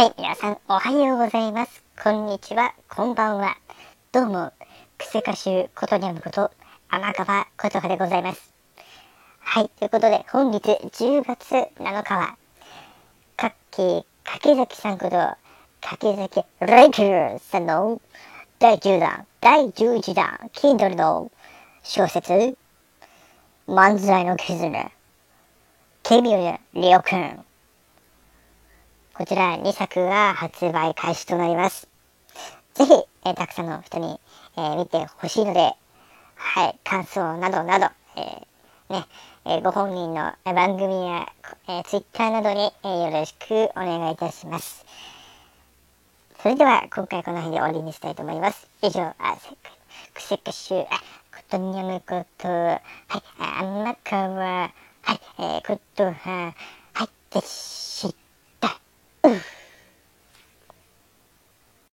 はい、皆さんおはようございます。こんにちは、こんばんは。どうも、クセ歌手ことにゃむこと、天川ことかでございます。はい、ということで、本日10月7日は、かっき柿崎さんこと、柿崎レイキューさんの第10弾、第11弾、Kindle の小説、漫才の絆、ケミオやリオくん。こちら2作が発売開始となります。ぜひ、えーたくさんの人に、えー見てほしいので、はい、感想などなど、えーね、えーご本人のえー番組や、えー、Twitter などに、えーよろしくお願いいたします。それでは、今回この辺で終わりにしたいと思います。以上、あ、せくせくしゅ、あ、ことにゃむこと、はい、あ、あんなかわ、はい、えー、ことは、はい、でした。